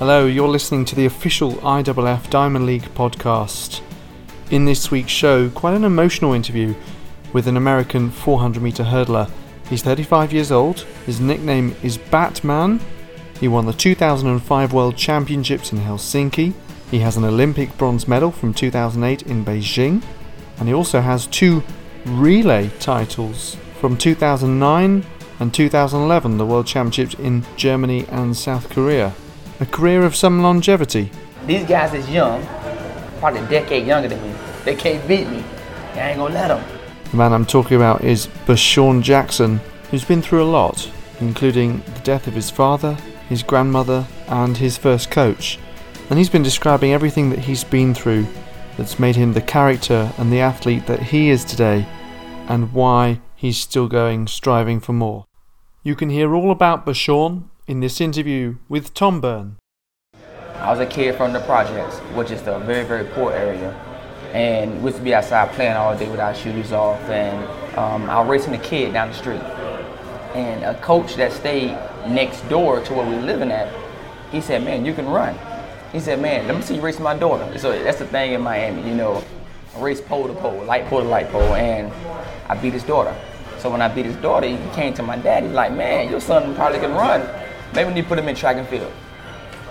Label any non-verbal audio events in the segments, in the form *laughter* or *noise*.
Hello, you're listening to the official IAAF Diamond League podcast. In this week's show, quite an emotional interview with an American 400 meter hurdler. He's 35 years old, his nickname is Batman. He won the 2005 World Championships in Helsinki. He has an Olympic bronze medal from 2008 in Beijing. And he also has two relay titles from 2009 and 2011, the World Championships in Germany and South Korea a career of some longevity. These guys is young, probably a decade younger than me. They can't beat me. I ain't gonna let them. The man I'm talking about is Bershawn Jackson, who's been through a lot, including the death of his father, his grandmother, and his first coach. And he's been describing everything that he's been through that's made him the character and the athlete that he is today, and why he's still going, striving for more. You can hear all about Bershawn in this interview with Tom Byrne. I was a kid from the projects, which is a very, very poor area. And we used to be outside playing all day with our shoes off. And um, I was racing a kid down the street. And a coach that stayed next door to where we were living at, he said, man, you can run. He said, man, let me see you race my daughter. So that's the thing in Miami, you know, I race pole to pole, light pole to light pole, and I beat his daughter. So when I beat his daughter, he came to my dad, he's like, man, your son probably can run maybe we need to put him in track and field.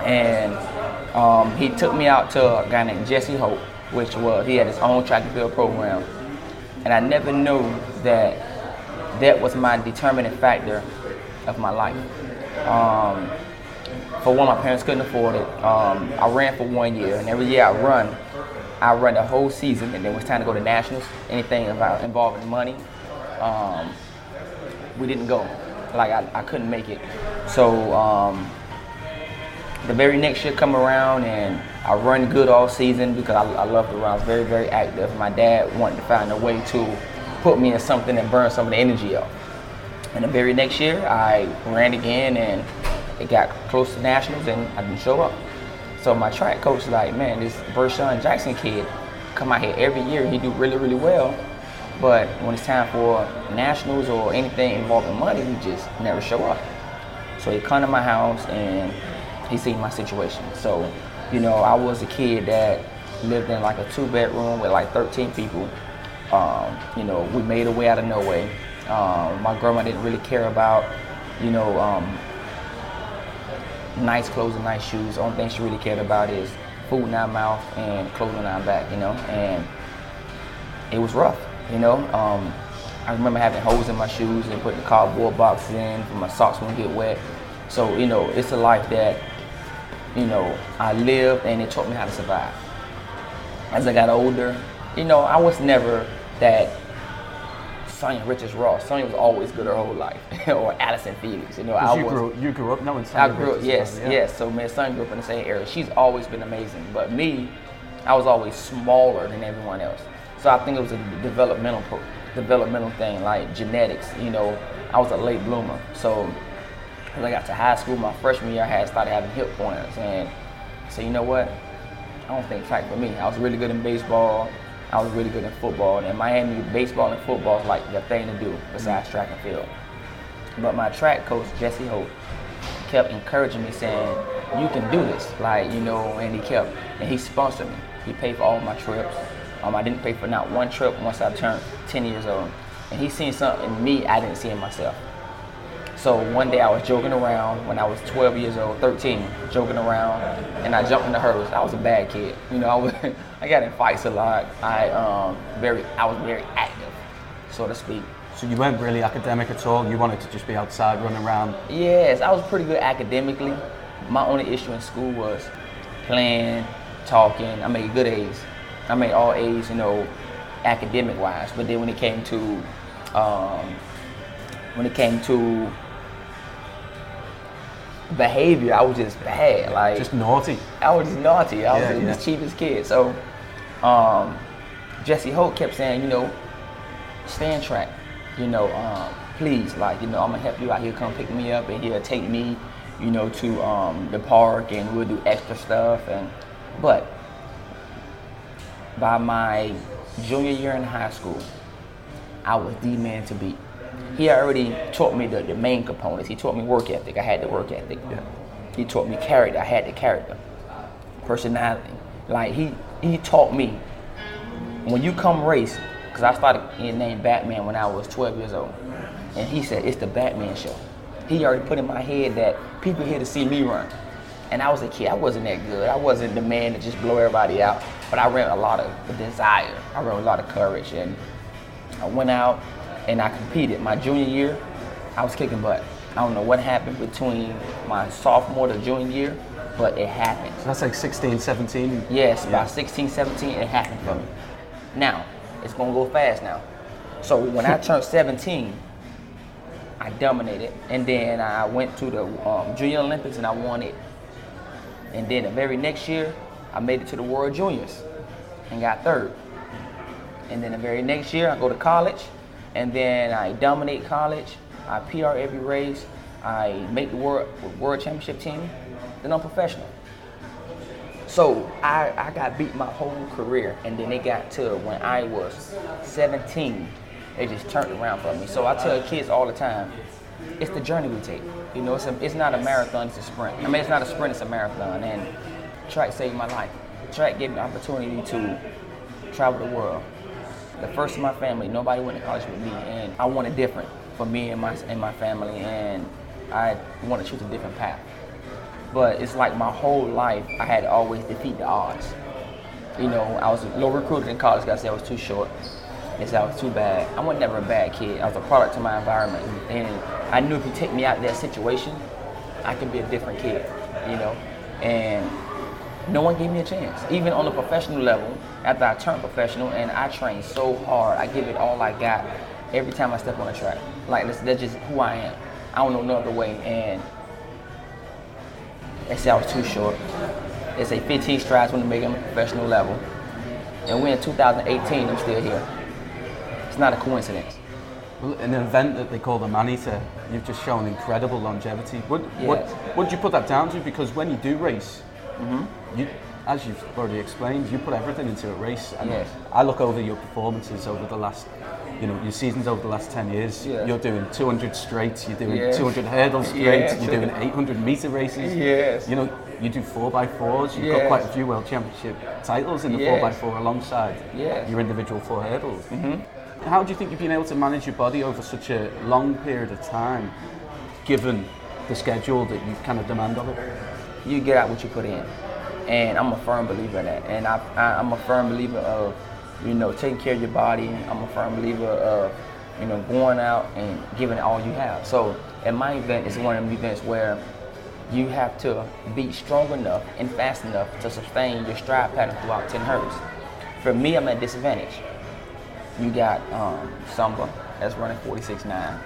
And um, he took me out to a guy named Jesse Hope, which was, he had his own track and field program. And I never knew that that was my determining factor of my life. Um, for one, my parents couldn't afford it. Um, I ran for one year, and every year I run, I run the whole season, and then it was time to go to nationals. Anything about involving money, um, we didn't go like I, I couldn't make it. So um, the very next year come around and I run good all season because I, I love to run. I was very, very active. My dad wanted to find a way to put me in something and burn some of the energy off. And the very next year I ran again and it got close to nationals and I didn't show up. So my track coach like, man, this Bershawn Jackson kid come out here every year. He do really, really well. But when it's time for nationals or anything involving money, he just never show up. So he come to my house and he seen my situation. So, you know, I was a kid that lived in like a two bedroom with like 13 people. Um, you know, we made a way out of no way. Um, my grandma didn't really care about, you know, um, nice clothes and nice shoes. Only thing she really cared about is food in our mouth and clothing on our back, you know, and it was rough. You know, um, I remember having holes in my shoes and putting the cardboard boxes in for my socks wouldn't get wet. So you know, it's a life that you know I lived and it taught me how to survive. As I got older, you know, I was never that Sanya Richards Ross. Sanya was always good her whole life, *laughs* or Allyson Felix. You know, I you was. Grew, you grew up knowing Sanya I grew up, yes, yeah. yes. So me and Sanya grew up in the same area. She's always been amazing, but me, I was always smaller than everyone else. So I think it was a developmental developmental thing, like genetics. You know, I was a late bloomer. So when I got to high school, my freshman year, I had started having hip pointers, and so you know what? I don't think track for me. I was really good in baseball. I was really good in football. And in Miami, baseball and football is like the thing to do besides mm-hmm. track and field. But my track coach, Jesse Hope, kept encouraging me, saying, "You can do this." Like you know, and he kept and he sponsored me. He paid for all my trips. Um, I didn't pay for not one trip once I turned 10 years old. And he seen something in me I didn't see in myself. So one day I was joking around when I was 12 years old, 13, joking around, and I jumped in the hurdles. I was a bad kid. You know, I was, *laughs* I got in fights a lot. I um, very, I was very active, so to speak. So you weren't really academic at all. You wanted to just be outside, running around. Yes, I was pretty good academically. My only issue in school was playing, talking. I made good A's. I made all A's, you know, academic wise. But then when it came to um, when it came to behavior, I was just bad. Like just naughty. I was just naughty. I yeah, was yeah. the cheapest kid. So um, Jesse Hope kept saying, you know, stand track. You know, um, please, like, you know, I'm gonna help you out. He'll come pick me up and he'll take me, you know, to um, the park and we'll do extra stuff. And but by my junior year in high school, I was the man to beat. He already taught me the, the main components. He taught me work ethic. I had the work ethic. Yeah. he taught me character. I had the character, personality. Like he he taught me when you come race, because I started getting named Batman when I was 12 years old, and he said it's the Batman show. He already put in my head that people here to see me run. And I was a kid. I wasn't that good. I wasn't the man to just blow everybody out. But I ran a lot of desire. I ran a lot of courage, and I went out and I competed. My junior year, I was kicking butt. I don't know what happened between my sophomore to junior year, but it happened. So that's like 16, 17. Yes, Yeah. by 16, 17, it happened for me. Now, it's gonna go fast now. So when I *laughs* turned 17, I dominated, and then I went to the um, Junior Olympics and I won it. And then the very next year, I made it to the World Juniors and got third. And then the very next year, I go to college, and then I dominate college. I PR every race. I make the world world championship team. Then I'm professional. So I, I got beat my whole career, and then it got to when I was 17, it just turned around for me. So I tell kids all the time, it's the journey we take. You know, it's, a, it's not a marathon, it's a sprint. I mean, it's not a sprint, it's a marathon. And track saved my life. Track gave me the opportunity to travel the world. The first in my family, nobody went to college with me, and I wanted different for me and my and my family, and I want to choose a different path. But it's like my whole life, I had to always defeat the odds. You know, I was low recruited in college. Said I was too short. They said I was too bad. I was never a bad kid. I was a product of my environment, and I knew if you take me out of that situation, I can be a different kid. You know, and no one gave me a chance. Even on the professional level, after I turned professional, and I trained so hard, I give it all I got every time I step on the track. Like that's, that's just who I am. I don't know no other way. And they say I was too short. They say 15 strides when to make it on the professional level. And we're in 2018, I'm still here. It's not a coincidence. Well, in an event that they call the Man Eater, you've just shown incredible longevity. What, what, Yes. what did you put that down to? Because when you do race, Mm-hmm. you, as you've already explained, you put everything into a race. And Yes. I look over your performances over the last, you know, your seasons over the last 10 years. Yeah. You're doing 200 straight, you're doing Yes. 200 hurdles straight, Yes. you're doing 800 meter races. Yes. You know, you do 4x4s, you've got quite a few world championship titles in the 4x4 alongside Yes. your individual four hurdles. How do you think you've been able to manage your body over such a long period of time, given the schedule that you kind of demand of it? You get out what you put in. And I'm a firm believer in that. And I, I, I'm a firm believer of, you know, taking care of your body. I'm a firm believer of, you know, going out and giving all you have. So at my event, it's one of the events where you have to be strong enough and fast enough to sustain your stride pattern throughout 10 hurdles. For me, I'm at disadvantage. You got um, Samba that's running 46.9.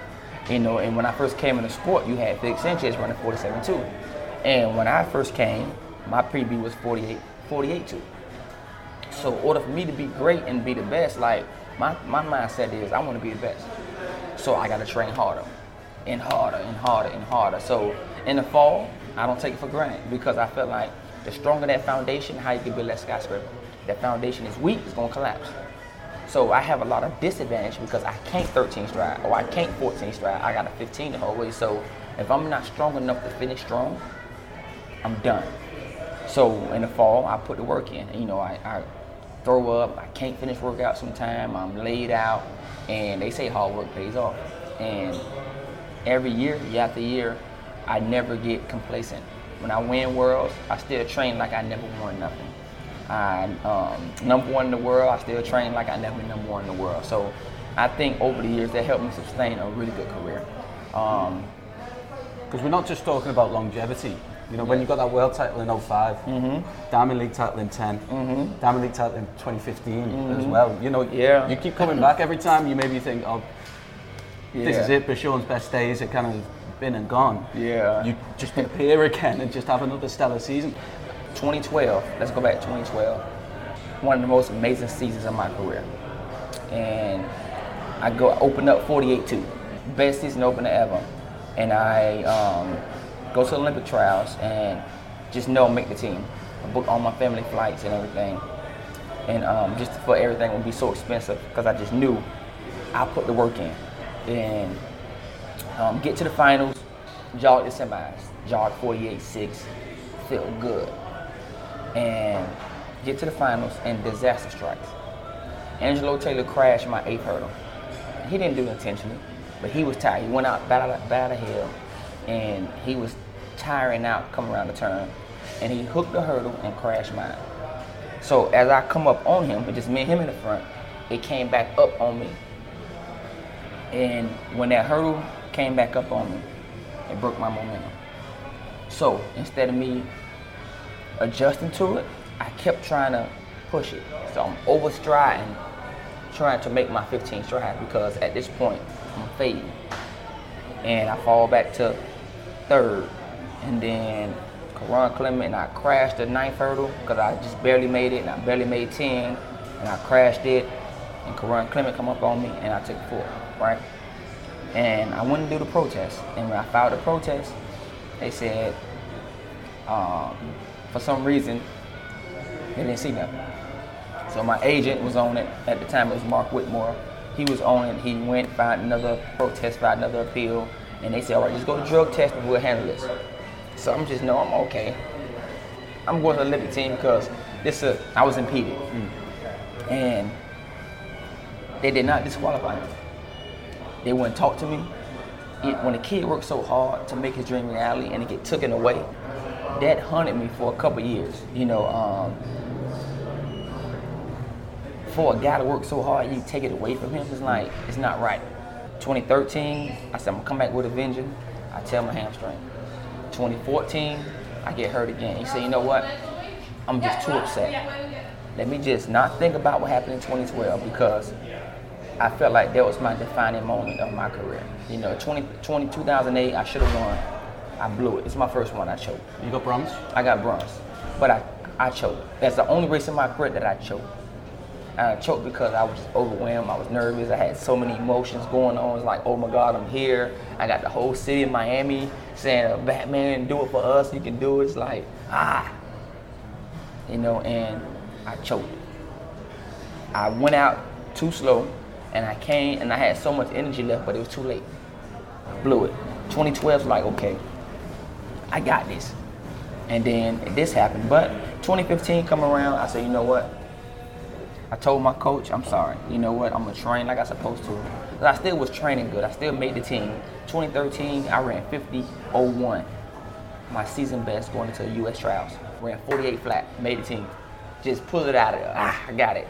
You know, and when I first came in the sport, you had Felix Sanchez running 47.2. And when I first came, my PB was 48, 48.2. So in order for me to be great and be the best, like my, my mindset is I want to be the best. So I got to train harder and harder and harder and harder. So in the fall, I don't take it for granted because I felt like the stronger that foundation, how you can build that skyscraper. That foundation is weak, it's gonna collapse. So I have a lot of disadvantage because I can't 13 stride or I can't 14 stride. I got a 15 the whole way. So if I'm not strong enough to finish strong, I'm done. So in the fall, I put the work in. You know, I, I throw up. I can't finish workout sometime. I'm laid out, and they say hard work pays off. And every year, year after year, I never get complacent. When I win worlds, I still train like I never won nothing. I um, number one in the world. I still train like I never number one in the world. So I think over the years that helped me sustain a really good career. Um, Because we're not just talking about longevity. You know, when you got that world title in 5 Mm-hmm. Diamond League title in 10, Diamond League title in 2015 as well. You know, Mm-hmm. Yeah. you keep coming back every time. You maybe think, oh, this is yeah. it. Bershawn's best days are kind of been and gone. Yeah. You just appear again and just have another stellar season. 2012, let's go back to 2012. One of the most amazing seasons of my career. And I go open up 48-2. Best season opener ever. And I um, go to the Olympic trials and just know make the team. I booked all my family flights and everything. And um, just for everything would be so expensive because I just knew I put the work in. And um, get to the finals, jog the semis. jog 48-6, feel good. And get to the finals and disaster strikes. Angelo Taylor crashed my eighth hurdle. He didn't do it intentionally, but he was tired. He went out bad out, of hill, and he was tiring out coming around the turn, and he hooked the hurdle and crashed mine. So as I come up on him, it just me and him in the front, it came back up on me. And when that hurdle came back up on me, it broke my momentum. So instead of me adjusting to it, I kept trying to push it. So I'm overstriding, trying to make my 15 strides because at this point I'm fading. And I fall back to third. And then Kerron Clement and I crashed the ninth hurdle because I just barely made it and I barely made 10 and I crashed it and Kerron Clement come up on me and I took four, right? And I went and do the protest. And when I filed the protest, they said, um, for some reason, they didn't see nothing. So my agent was on it at the time. It was Mark Whitmore. He was on it. He went, filed another protest, filed another appeal, and they said, "All right, just go to drug test And we'll handle this." So I'm just know I'm okay. I'm going to the Olympic team because this uh, I was impeded, mm. and they did not disqualify me. They wouldn't talk to me. It, when a kid works so hard to make his dream reality and it get taken away, that haunted me for a couple years. You know, um, for a guy to work so hard, you take it away from him. It's like it's not right. 2013, I said I'm gonna come back with a vengeance. I tell my hamstring. 2014, I get hurt again. He said, you know what? I'm just too upset. Let me just not think about what happened in 2012 because I felt like that was my defining moment of my career. You know, 20, 20 2008, I should have won. I blew it. It's my first one I choked. You got bronze? I got bronze. But I, I choked. That's the only race in my career that I choked. I choked because I was just overwhelmed. I was nervous. I had so many emotions going on. It's like, oh my God, I'm here. I got the whole city of Miami saying, Batman, do it for us. You can do it. It's like, ah. You know, and I choked. I went out too slow and I came and I had so much energy left, but it was too late. I blew it. 2012 was like, okay, I got this. And then this happened. But 2015 come around, I said, you know what? I told my coach, I'm sorry. You know what? I'm gonna train like I supposed to. But I still was training good. I still made the team. 2013, I ran 50.01. My season best going into U.S. trials. Ran 48 flat, made the team. Just pull it out of there. Ah, I got it.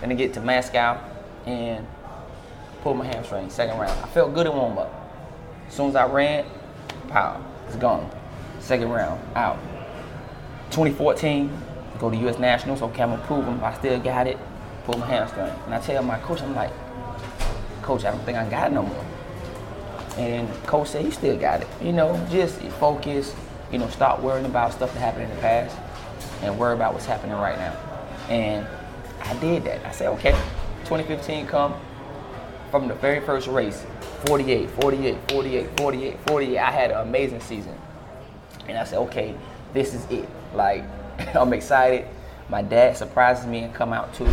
Then I get to Moscow and pulled my hamstring, second round. I felt good in warm up. As soon as I ran, pow, it's gone. Second round, out. 2014, go to U.S. Nationals. Okay, I'm gonna prove them. I still got it. Pull my hamstring. And I tell my coach, I'm like, Coach, I don't think I got no more. And coach said, you still got it. You know, just focus. You know, stop worrying about stuff that happened in the past and worry about what's happening right now. And I did that. I said, okay, 2015 come, from the very first race 48, 48, 48, 48, 48. I had an amazing season. And I said, okay, this is it. Like, *laughs* I'm excited. My dad surprises me and come out to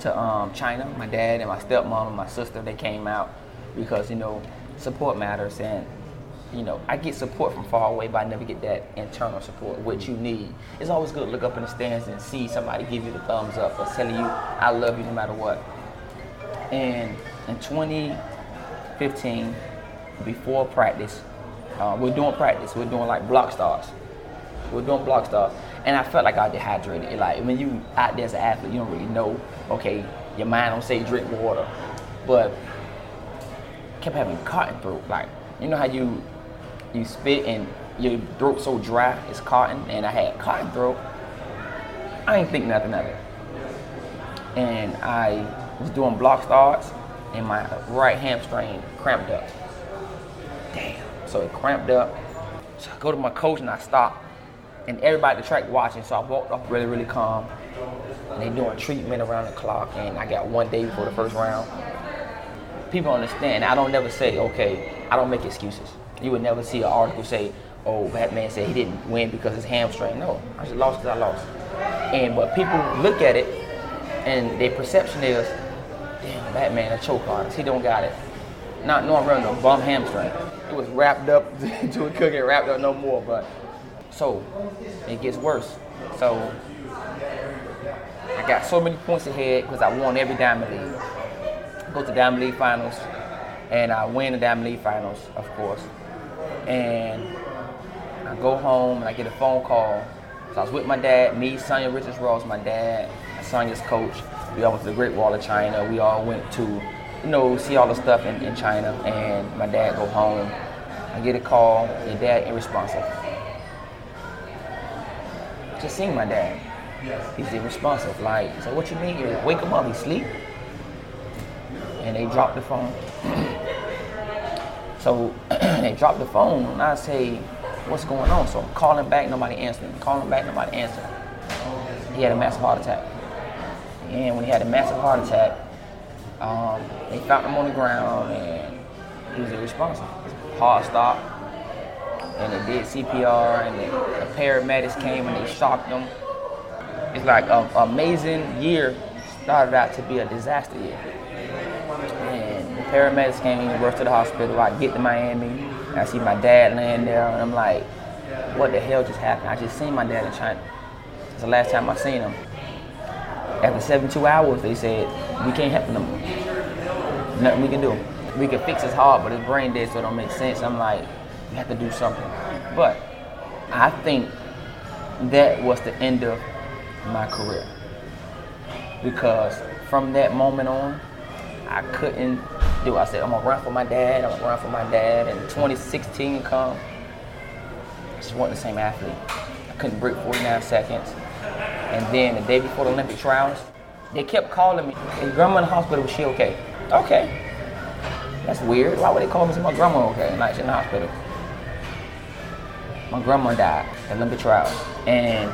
to um, China. My dad and my stepmom and my sister, they came out because, you know, support matters. And, you know, I get support from far away, but I never get that internal support, which you need. It's always good to look up in the stands and see somebody give you the thumbs up or telling you, I love you no matter what. And in 2015, before practice, uh, we're doing practice. We're doing like block starts. We're doing block starts, and I felt like I dehydrated. Like when you out there as an athlete, you don't really know. Okay, your mind don't say drink water, but kept having cotton throat. Like you know how you you spit and your throat so dry it's cotton, and I had cotton throat. I didn't think nothing of it, and I was doing block starts, and my right hamstring cramped up. Damn. So it cramped up. So I go to my coach and I stop. And everybody the track watching, so I walked off really, really calm. And they doing treatment around the clock, and I got one day before the first round. People understand. I don't never say, okay, I don't make excuses. You would never see an article say, oh, Batman said he didn't win because his hamstring. No, I just lost because I lost. And but people look at it, and their perception is, damn, Batman a choke artist. He don't got it. not knowing running a bum hamstring. It was wrapped up *laughs* to couldn't get wrapped up no more. But so it gets worse. So I got so many points ahead because I won every Diamond League. Go to Diamond League finals, and I win the Diamond League finals, of course. And I go home and I get a phone call. So I was with my dad, me, Sanya Richards Ross, my dad, Sanya's coach. We all went to the Great Wall of China. We all went to, you know, see all the stuff in, in China. And my dad go home. I get a call. Your dad irresponsible. Just seeing my dad. He's irresponsive. Like, so what you mean? You wake him up, he sleep. And they drop the phone. so *clears throat* they drop the phone, and I say, "What's going on?" So I'm calling back, nobody answering. Calling back, nobody answering. He had a massive heart attack. And when he had a massive heart attack, um, they found him on the ground, and he was irresponsible. His heart stopped, and they did CPR, and the, the paramedics came and they shocked him it's like an amazing year started out to be a disaster year. And the paramedics came, and rushed to the hospital. I get to Miami, I see my dad laying there, and I'm like, what the hell just happened? I just seen my dad in China. It's the last time I seen him. After 72 hours, they said, we can't help him. Nothing we can do. We can fix his heart, but his brain dead, so it don't make sense. I'm like, we have to do something. But I think that was the end of my career. Because from that moment on, I couldn't do. I said, I'm gonna run for my dad. I'm gonna run for my dad. And 2016 come, I just wasn't the same athlete. I couldn't break 49 seconds. And then the day before the Olympic trials, they kept calling me. Is grandma in the hospital? Was she okay? Okay. That's weird. Why would they call me? Say my grandma okay? She's in the hospital. My grandma died at Olympic trials, and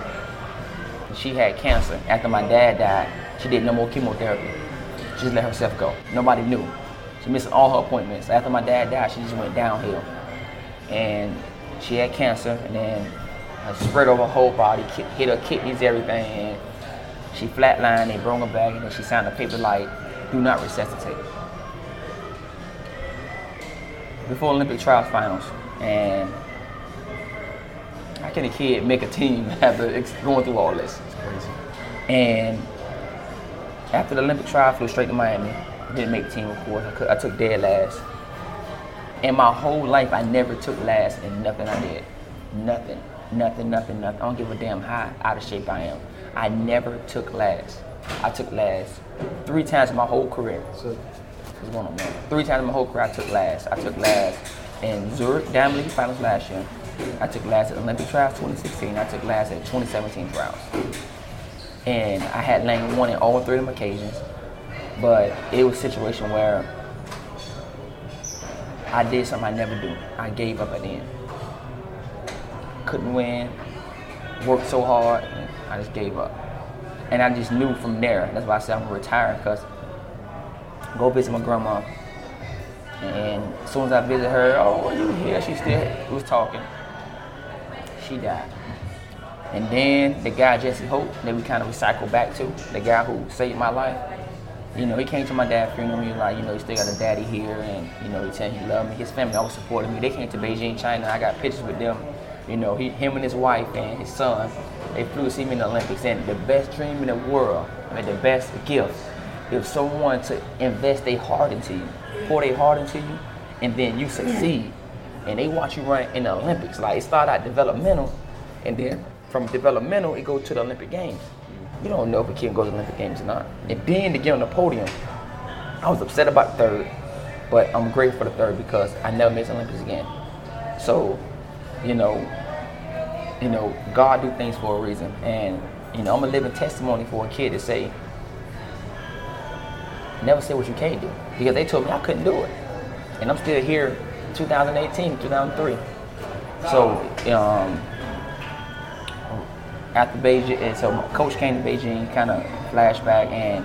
she had cancer. After my dad died, she did no more chemotherapy. She just let herself go. Nobody knew. She missed all her appointments. After my dad died, she just went downhill. And she had cancer, and then spread over her whole body, hit her kidneys, everything. And she flatlined, they brought her back, and then she signed a paper like, do not resuscitate. Before Olympic trials finals, and how can a kid make a team *laughs* after going through all this? It's crazy. And after the Olympic trial, I flew straight to Miami. Didn't make the team, of course. I, could, I took dead last. In my whole life, I never took last in nothing I did. Nothing, nothing, nothing, nothing. I don't give a damn how out of shape I am. I never took last. I took last three times in my whole career. So, what's going on, man? Three times in my whole career, I took last. I took last in Zurich Diamond League Finals last year. I took last at Olympic trials 2016. I took last at 2017 trials. And I had lane one in all three of them occasions. But it was a situation where I did something I never do. I gave up at the end. Couldn't win. Worked so hard. I just gave up. And I just knew from there. That's why I said I'm retire because go visit my grandma. And as soon as I visit her, oh, you here? She still was talking she died. And then the guy Jesse Hope, that we kind of recycle back to, the guy who saved my life. You know, he came to my dad's funeral. He was like, you know, he still got a daddy here, and you know, he said he loved me. His family always supported me. They came to Beijing, China. I got pictures with them. You know, he, him and his wife and his son, they flew to see me in the Olympics. And the best dream in the world, I mean, the best gift, is someone to invest their heart into you, pour their heart into you, and then you succeed and they watch you run in the Olympics. Like it started out developmental, and then from developmental it goes to the Olympic Games. You don't know if a kid goes to the Olympic Games or not. And then to get on the podium, I was upset about third, but I'm grateful for the third because I never missed Olympics again. So, you know, you know, God do things for a reason, and you know, I'm a living testimony for a kid to say, never say what you can't do, because they told me I couldn't do it, and I'm still here 2018, 2003. So um, after Beijing, so coach came to Beijing, kind of flashback, and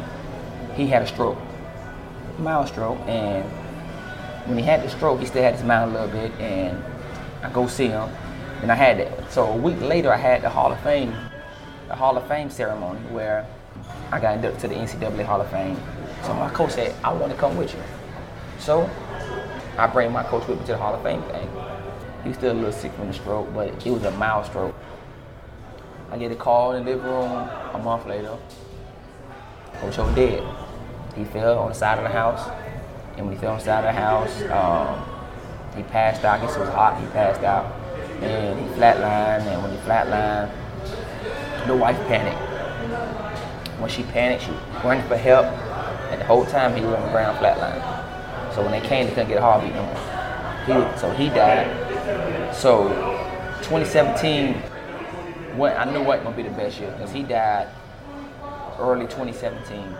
he had a stroke, mild stroke, and when he had the stroke, he still had his mind a little bit, and I go see him, and I had that. So a week later, I had the Hall of Fame, the Hall of Fame ceremony where I got inducted to the NCAA Hall of Fame. So my coach said, I want to come with you. So I bring my coach with me to the Hall of Fame thing. He was still a little sick from the stroke, but it was a mild stroke. I get a call in the living room a month later. Coach O dead. He fell on the side of the house, and when he fell on the side of the house, um, he passed out. I guess it was hot. He passed out, and he flatlined. And when he flatlined, the wife panicked. When she panicked, she ran for help, and the whole time he was on the ground flatline. So when they came, they couldn't get a heartbeat no more. He, so he died. So 2017, when I knew wasn't gonna be the best year because he died early 2017.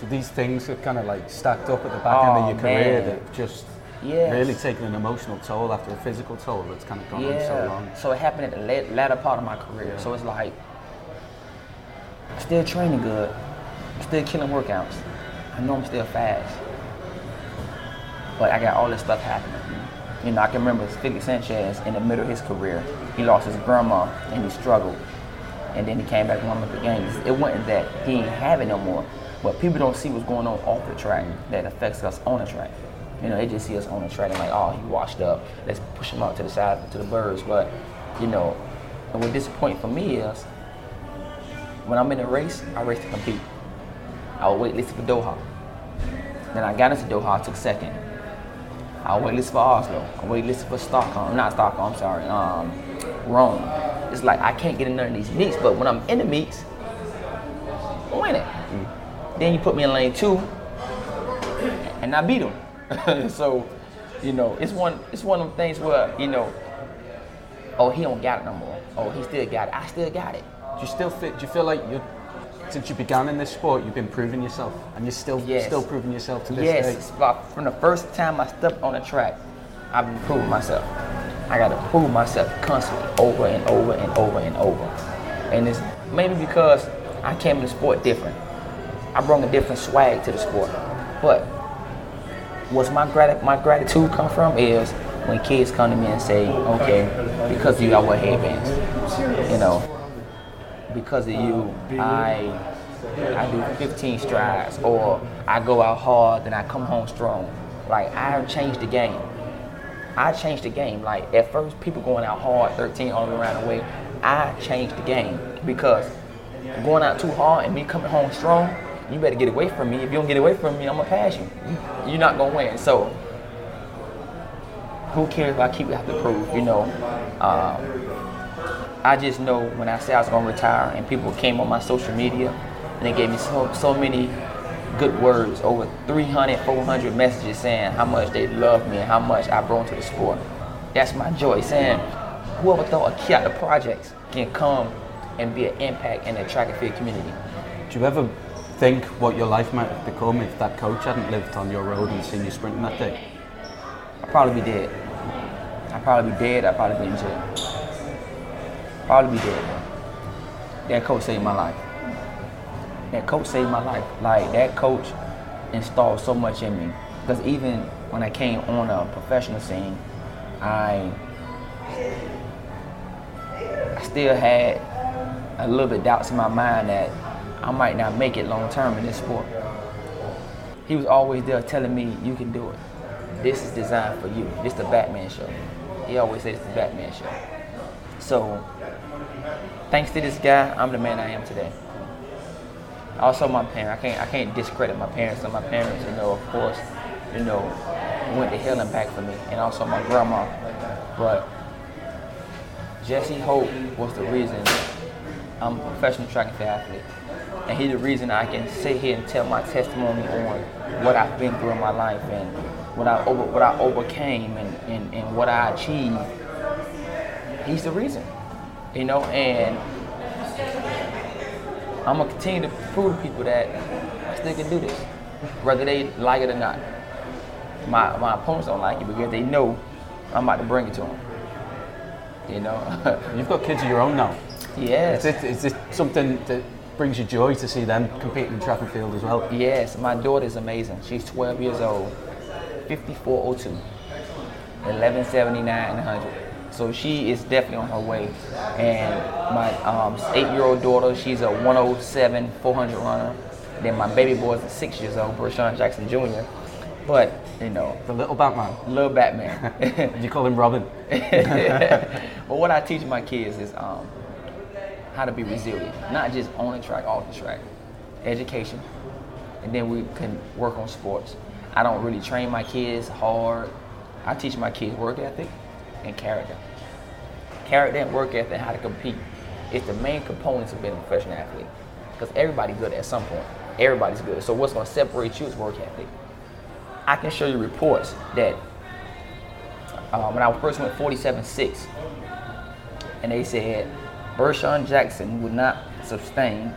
So these things are kind of like stacked up at the back end Oh, of your oh, career man. that just Yes. really taken an emotional toll after a physical toll that's kind of gone on so long. So it happened at the la- latter part of my career. So it's like still training good. Still killing workouts. I know I'm still fast. But I got all this stuff happening. You know, I can remember Felix Sanchez in the middle of his career. He lost his grandma and he struggled. And then he came back and won Olympic Games. It wasn't that he ain't have it no more. But people don't see what's going on off the track that affects us on the track. You know, they just see us on the track and like, oh, he washed up. Let's push him out to the side, to the birds. But, you know, and what disappointing for me is when I'm in a race, I race to compete. I will wait waitlisted for Doha. Then I got into Doha, I took second. I waitlisted for Oslo. I waitlisted for Stockholm. Not Stockholm, I'm sorry. Um, Rome. It's like I can't get in none of these meets, but when I'm in the meets, I'm winning. Then you put me in lane two, and I beat him. *laughs* so, you know, it's one it's one of them things where you know, oh he don't got it no more. Oh he still got it. I still got it. Do you still feel, do you feel like you since you began in this sport, you've been proving yourself and you're still Yes. still proving yourself to this Yes, day? about- from the first time I stepped on the track, I've been proving myself. I got to prove myself constantly, over and over and over and over. And it's maybe because I came in the sport different. I brought a different swag to the sport. But what's my grat- my gratitude come from is when kids come to me and say, okay, because you, I wear headbands. You know, because of you, I I do 15 strides, or I go out hard, and I come home strong. Like I have changed the game. I changed the game. Like at first, people going out hard, 13 all around the way. I changed the game because going out too hard and me coming home strong, you better get away from me. If you don't get away from me, I'm gonna pass you. You- You're not gonna win. So who cares if I keep have to prove? You know. Um, I just know when I said I was gonna retire and people came on my social media and they gave me so so many good words, over 300, 400 messages saying how much they love me and how much I brought to the sport. That's my joy, saying whoever thought a kid out the projects can come and be an impact in the track and field community. Do you ever think what your life might have become if that coach hadn't lived on your road and seen you sprinting that day? I'd probably be dead. I'd probably be dead, I'd probably be in jail. Probably be bro. That coach saved my life. That coach saved my life. Like that coach installed so much in me. Because even when I came on a professional scene, I I still had a little bit doubts in my mind that I might not make it long term in this sport. He was always there telling me, you can do it. This is designed for you. This the Batman show. He always says it's the Batman show. So, thanks to this guy, I'm the man I am today. Also, my parents. I can't. I can't discredit my parents. And my parents, you know, of course, you know, went to hell and back for me, and also my grandma. But Jesse Hope was the reason I'm a professional track and field athlete. And he's the reason I can sit here and tell my testimony on what I've been through in my life and what I over, what I overcame and, and, and what I achieved. He's the reason. You know, and I'm gonna continue to prove to people that I still can do this. Whether they like it or not. My my opponents don't like it because they know I'm about to bring it to them. You know? *laughs* You've got kids of your own now. yes. Is it, is it something that brings you joy to see them competing in track and field as well? Yes, my daughter is amazing. She's 12 years old, 5402, 1179 100. So she is definitely on her way. And my um, eight-year-old daughter, she's a 107 400 runner. Then my baby boy is six years old, Bershawn Jackson Jr. But you know, The little Batman. little Batman. *laughs* You call him Robin. *laughs* but what I teach my kids is um, how to be resilient, not just on the track, off the track. Education, and then we can work on sports. I don't really train my kids hard. I teach my kids work ethic and character. Character and work ethic and how to compete is the main components of being a professional athlete. Because everybody's good at some point. Everybody's good. So what's going to separate you is work ethic. I can show you reports that uh, when I first went 47-6, and they said Bershawn Jackson would not sustain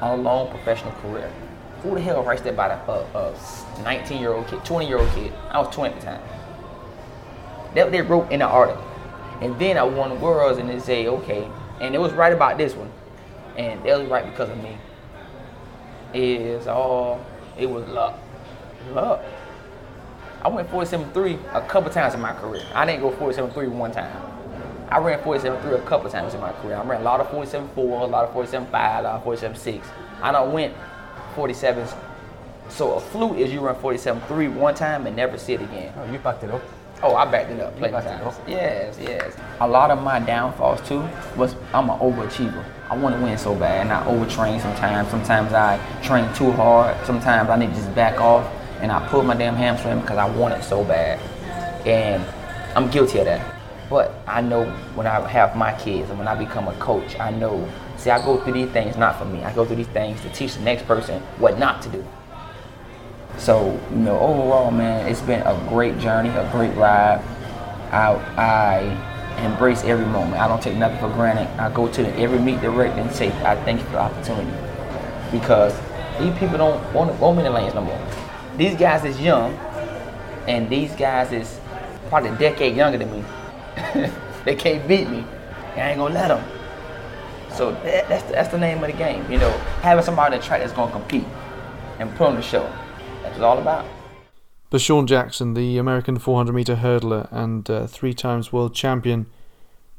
a long professional career. Who the hell writes that about a, a, a 19 year old kid, 20 year old kid? I was 20 at the time. That they wrote in the article. And then I won worlds and they say, okay, and it was right about this one. And it was right because of me. Is all, it was luck. Luck. I went 47-3 a couple times in my career. I didn't go 47-3 one time. I ran 47-3 a couple times in my career. I ran a lot of 47-4, a lot of 47-5, a lot of 47-6. I don't went 47s. So a fluke is you run 47-3 one time and never see it again. Oh, you backed it up. Oh, I backed it up plenty of times. Yes, yes. A lot of my downfalls too was I'm an overachiever. I want to win so bad, and I overtrain sometimes. Sometimes I train too hard. Sometimes I need to just back off, and I pull my damn hamstring because I want it so bad. And I'm guilty of that. But I know when I have my kids and when I become a coach, I know. See, I go through these things not for me. I go through these things to teach the next person what not to do. So, you know, overall, man, it's been a great journey, a great ride. I, I embrace every moment. I don't take nothing for granted. I go to every meet direct and say, I thank you for the opportunity. Because these people don't want to go in the lanes no more. These guys is young, and these guys is probably a decade younger than me. *laughs* they can't beat me. I ain't gonna let them. So that, that's, the, that's the name of the game. You know, having somebody on the track that's gonna compete and put on the show. All about. Bershawn Jackson, the American 400 meter hurdler and uh, three times world champion,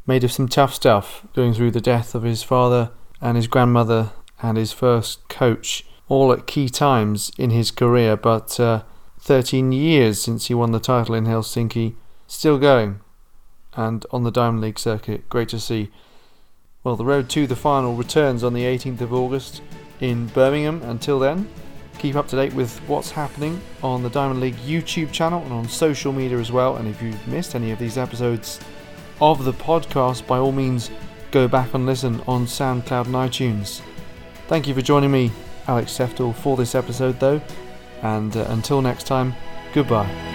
made of some tough stuff, going through the death of his father and his grandmother and his first coach, all at key times in his career. But uh, 13 years since he won the title in Helsinki, still going and on the Diamond League circuit. Great to see. Well, the road to the final returns on the 18th of August in Birmingham. Until then, keep up to date with what's happening on the Diamond League YouTube channel and on social media as well. And if you've missed any of these episodes of the podcast, by all means, go back and listen on SoundCloud and iTunes. Thank you for joining me, Alex Seftel, for this episode, though. And uh, until next time, goodbye.